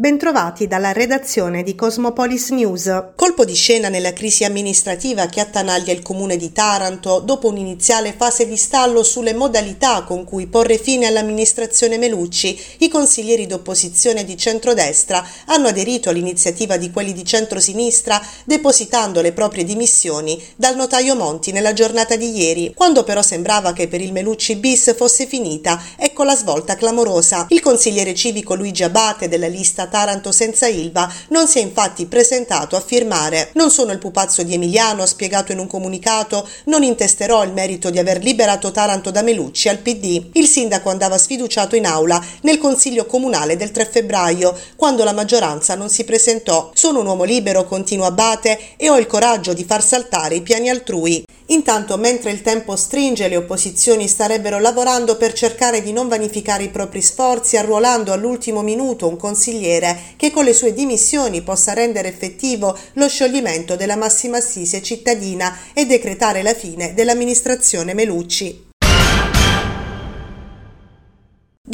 Bentrovati dalla redazione di Cosmopolis News. Colpo di scena nella crisi amministrativa che attanaglia il comune di Taranto dopo un'iniziale fase di stallo sulle modalità con cui porre fine all'amministrazione Melucci, i consiglieri d'opposizione di centrodestra hanno aderito all'iniziativa di quelli di centrosinistra depositando le proprie dimissioni dal notaio Monti nella giornata di ieri, quando però sembrava che per il Melucci bis fosse finita, ecco la svolta clamorosa. Il consigliere civico Luigi Abate della lista Taranto senza Ilva non si è infatti presentato a firmare. Non sono il pupazzo di Emiliano, ha spiegato in un comunicato, non intesterò il merito di aver liberato Taranto da Melucci al PD. Il sindaco andava sfiduciato in aula nel consiglio comunale del 3 febbraio, quando la maggioranza non si presentò. Sono un uomo libero, continua Abate, e ho il coraggio di far saltare i piani altrui. Intanto, mentre il tempo stringe, le opposizioni starebbero lavorando per cercare di non vanificare i propri sforzi, arruolando all'ultimo minuto un consigliere che con le sue dimissioni possa rendere effettivo lo scioglimento della massima assise cittadina e decretare la fine dell'amministrazione Melucci.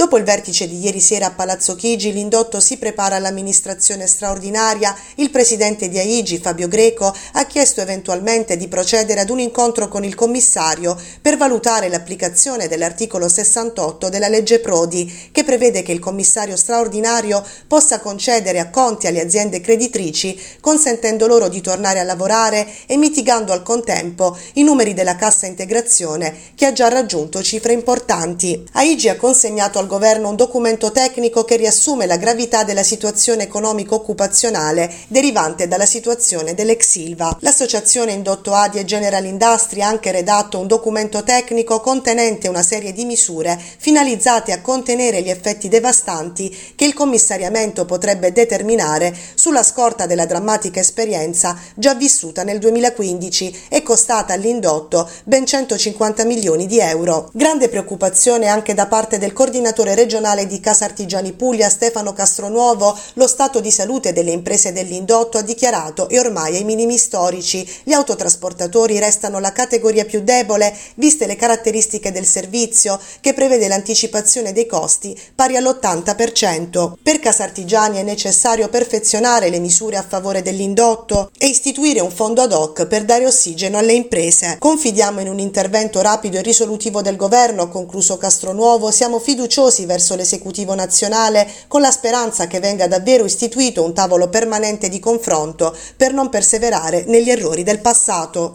Dopo il vertice di ieri sera a Palazzo Chigi, l'indotto si prepara all'amministrazione straordinaria. Il presidente di Aigi, Fabio Greco, ha chiesto eventualmente di procedere ad un incontro con il commissario per valutare l'applicazione dell'articolo 68 della legge Prodi, che prevede che il commissario straordinario possa concedere acconti alle aziende creditrici, consentendo loro di tornare a lavorare e mitigando al contempo i numeri della cassa integrazione, che ha già raggiunto cifre importanti. Aigi ha consegnato al governo un documento tecnico che riassume la gravità della situazione economico-occupazionale derivante dalla situazione dell'ex Silva. L'associazione Indotto Adi e General Industry ha anche redatto un documento tecnico contenente una serie di misure finalizzate a contenere gli effetti devastanti che il commissariamento potrebbe determinare sulla scorta della drammatica esperienza già vissuta nel 2015 e costata all'indotto ben 150 milioni di euro. Grande preoccupazione anche da parte del coordinatore coordinatore regionale di Casa Artigiani Puglia Stefano Castronuovo, lo stato di salute delle imprese dell'indotto ha dichiarato è ormai ai minimi storici. Gli autotrasportatori restano la categoria più debole, viste le caratteristiche del servizio, che prevede l'anticipazione dei costi pari all'80%. Per Casa Artigiani è necessario perfezionare le misure a favore dell'indotto e istituire un fondo ad hoc per dare ossigeno alle imprese. Confidiamo in un intervento rapido e risolutivo del governo, concluso Castronuovo, siamo fiduciosi fiduciosi verso l'esecutivo nazionale con la speranza che venga davvero istituito un tavolo permanente di confronto per non perseverare negli errori del passato.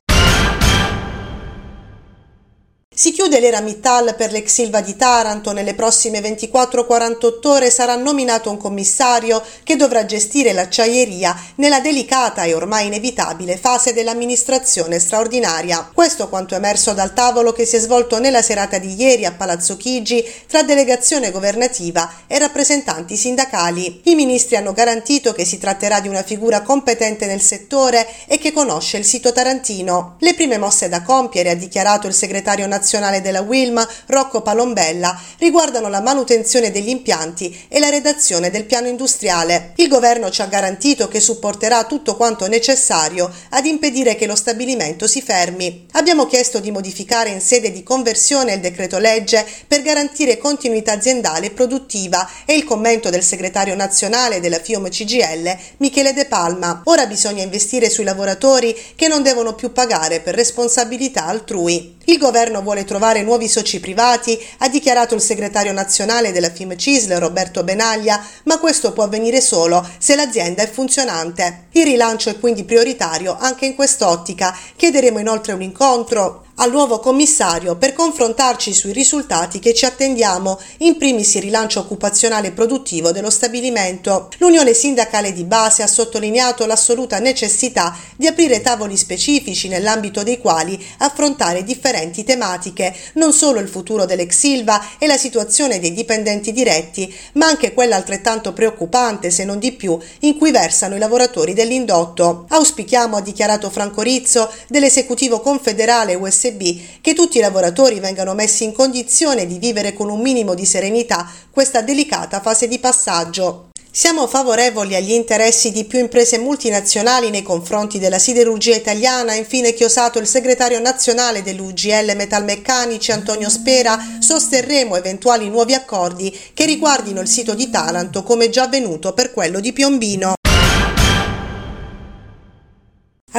Si chiude l'era Mittal per l'ex Silva di Taranto. Nelle prossime 24-48 ore sarà nominato un commissario che dovrà gestire l'acciaieria nella delicata e ormai inevitabile fase dell'amministrazione straordinaria. Questo quanto emerso dal tavolo che si è svolto nella serata di ieri a Palazzo Chigi tra delegazione governativa e rappresentanti sindacali. I ministri hanno garantito che si tratterà di una figura competente nel settore e che conosce il sito tarantino. Le prime mosse da compiere, ha dichiarato il segretario nazionale nazionale della Wilma, Rocco Palombella, riguardano la manutenzione degli impianti e la redazione del piano industriale. Il governo ci ha garantito che supporterà tutto quanto necessario ad impedire che lo stabilimento si fermi. Abbiamo chiesto di modificare in sede di conversione il decreto legge per garantire continuità aziendale e produttiva e il commento del segretario nazionale della FIOM CGL, Michele De Palma. Ora bisogna investire sui lavoratori che non devono più pagare per responsabilità altrui. Il governo vuole trovare nuovi soci privati, ha dichiarato il segretario nazionale della FIM CISL Roberto Benaglia, ma questo può avvenire solo se l'azienda è funzionante. Il rilancio è quindi prioritario anche in quest'ottica. Chiederemo inoltre un incontro al nuovo commissario per confrontarci sui risultati che ci attendiamo, in primis il rilancio occupazionale e produttivo dello stabilimento. L'Unione Sindacale di Base ha sottolineato l'assoluta necessità di aprire tavoli specifici nell'ambito dei quali affrontare differenti tematiche, non solo il futuro dell'ex Silva e la situazione dei dipendenti diretti, ma anche quella altrettanto preoccupante, se non di più, in cui versano i lavoratori dell'indotto. Auspichiamo, ha dichiarato Franco Rizzo, dell'esecutivo confederale USB che tutti i lavoratori vengano messi in condizione di vivere con un minimo di serenità questa delicata fase di passaggio. Siamo favorevoli agli interessi di più imprese multinazionali nei confronti della siderurgia italiana, infine chiosato il segretario nazionale dell'UGL Metalmeccanici Antonio Spera, sosterremo eventuali nuovi accordi che riguardino il sito di Taranto come già avvenuto per quello di Piombino.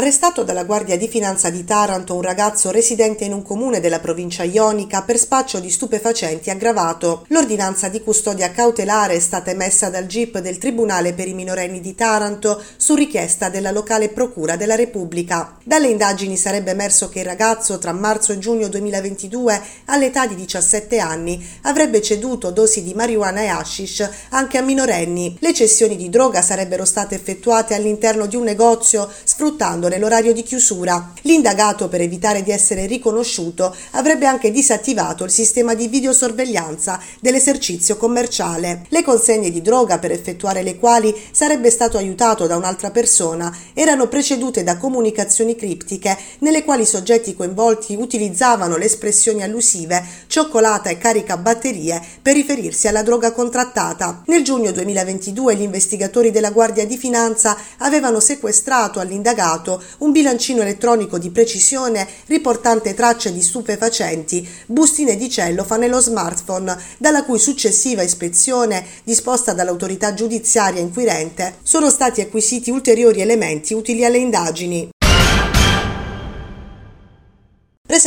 Arrestato dalla Guardia di Finanza di Taranto un ragazzo residente in un comune della provincia ionica per spaccio di stupefacenti aggravato. L'ordinanza di custodia cautelare è stata emessa dal GIP del Tribunale per i minorenni di Taranto su richiesta della locale Procura della Repubblica. Dalle indagini sarebbe emerso che il ragazzo tra marzo e giugno 2022, all'età di 17 anni, avrebbe ceduto dosi di marijuana e hashish anche a minorenni. Le cessioni di droga sarebbero state effettuate all'interno di un negozio sfruttando nell'orario di chiusura. L'indagato, per evitare di essere riconosciuto, avrebbe anche disattivato il sistema di videosorveglianza dell'esercizio commerciale. Le consegne di droga, per effettuare le quali sarebbe stato aiutato da un'altra persona, erano precedute da comunicazioni criptiche nelle quali i soggetti coinvolti utilizzavano le espressioni allusive cioccolata e carica batterie per riferirsi alla droga contrattata. Nel giugno 2022 gli investigatori della Guardia di Finanza avevano sequestrato all'indagato trovato un bilancino elettronico di precisione riportante tracce di stupefacenti, bustine di cellofa nello smartphone, dalla cui successiva ispezione, disposta dall'autorità giudiziaria inquirente, sono stati acquisiti ulteriori elementi utili alle indagini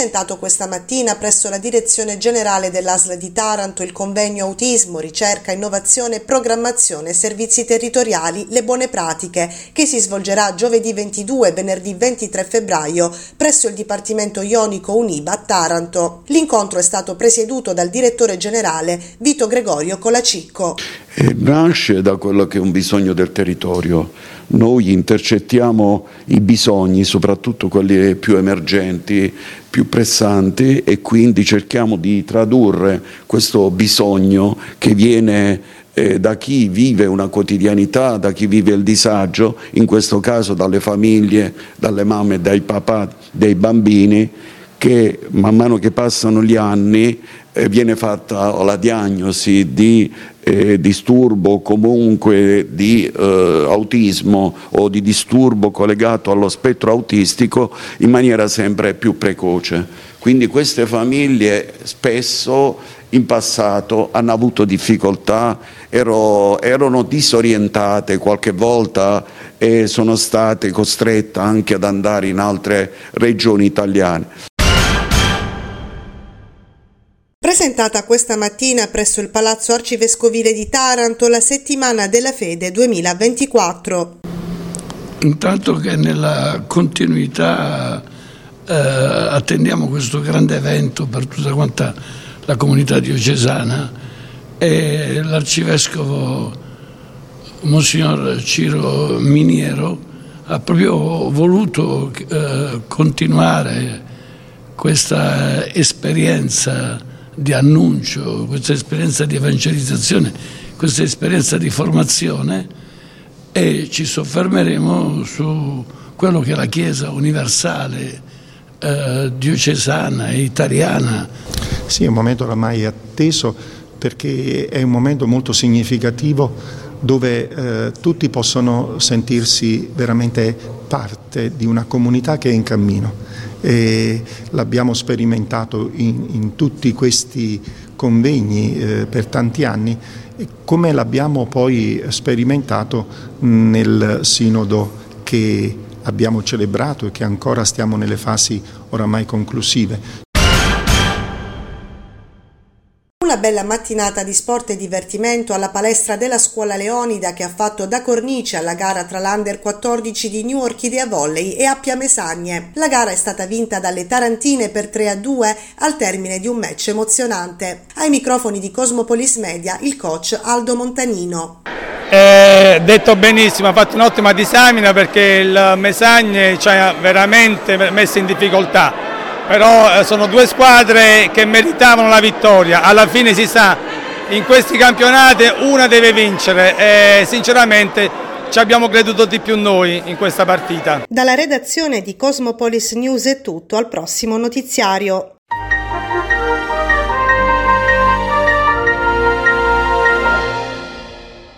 presentato questa mattina presso la Direzione Generale dell'ASL di Taranto il convegno Autismo, Ricerca, Innovazione, Programmazione Servizi Territoriali Le Buone Pratiche, che si svolgerà giovedì 22 e venerdì 23 febbraio presso il Dipartimento Ionico Uniba a Taranto. L'incontro è stato presieduto dal direttore generale Vito Gregorio Colacicco. E nasce da quello che è un bisogno del territorio. Noi intercettiamo i bisogni, soprattutto quelli più emergenti, più pressanti e quindi cerchiamo di tradurre questo bisogno che viene eh, da chi vive una quotidianità, da chi vive il disagio, in questo caso dalle famiglie, dalle mamme dai papà dei bambini, che man mano che passano gli anni eh, viene fatta la diagnosi di eh, disturbo comunque di eh, autismo o di disturbo collegato allo spettro autistico in maniera sempre più precoce. Quindi queste famiglie spesso in passato hanno avuto difficoltà, ero, erano disorientate qualche volta e sono state costrette anche ad andare in altre regioni italiane. Presentata questa mattina presso il Palazzo Arcivescovile di Taranto la settimana della fede 2024. Intanto che nella continuità eh, attendiamo questo grande evento per tutta quanta la comunità diocesana e l'arcivescovo Monsignor Ciro Miniero ha proprio voluto eh, continuare questa esperienza di annuncio, questa esperienza di evangelizzazione, questa esperienza di formazione e ci soffermeremo su quello che la Chiesa universale, eh, diocesana e italiana. Sì, è un momento oramai atteso perché è un momento molto significativo dove eh, tutti possono sentirsi veramente parte di una comunità che è in cammino e l'abbiamo sperimentato in, in, tutti questi convegni eh, per tanti anni come l'abbiamo poi sperimentato nel sinodo che abbiamo celebrato e che ancora stiamo nelle fasi oramai conclusive. Una bella mattinata di sport e divertimento alla palestra della scuola Leonida che ha fatto da cornice alla gara tra l'Under 14 di New Orchidea Volley e Appia Mesagne. La gara è stata vinta dalle Tarantine per 3 a 2 al termine di un match emozionante. Ai microfoni di Cosmopolis Media il coach Aldo Montanino. Eh, detto benissimo, ha fatto un'ottima disamina perché il Mesagne ci ha veramente messo in difficoltà però eh, sono due squadre che meritavano la vittoria, alla fine si sa, in questi campionati una deve vincere e sinceramente ci abbiamo creduto di più noi in questa partita. Dalla redazione di Cosmopolis News è tutto, al prossimo notiziario.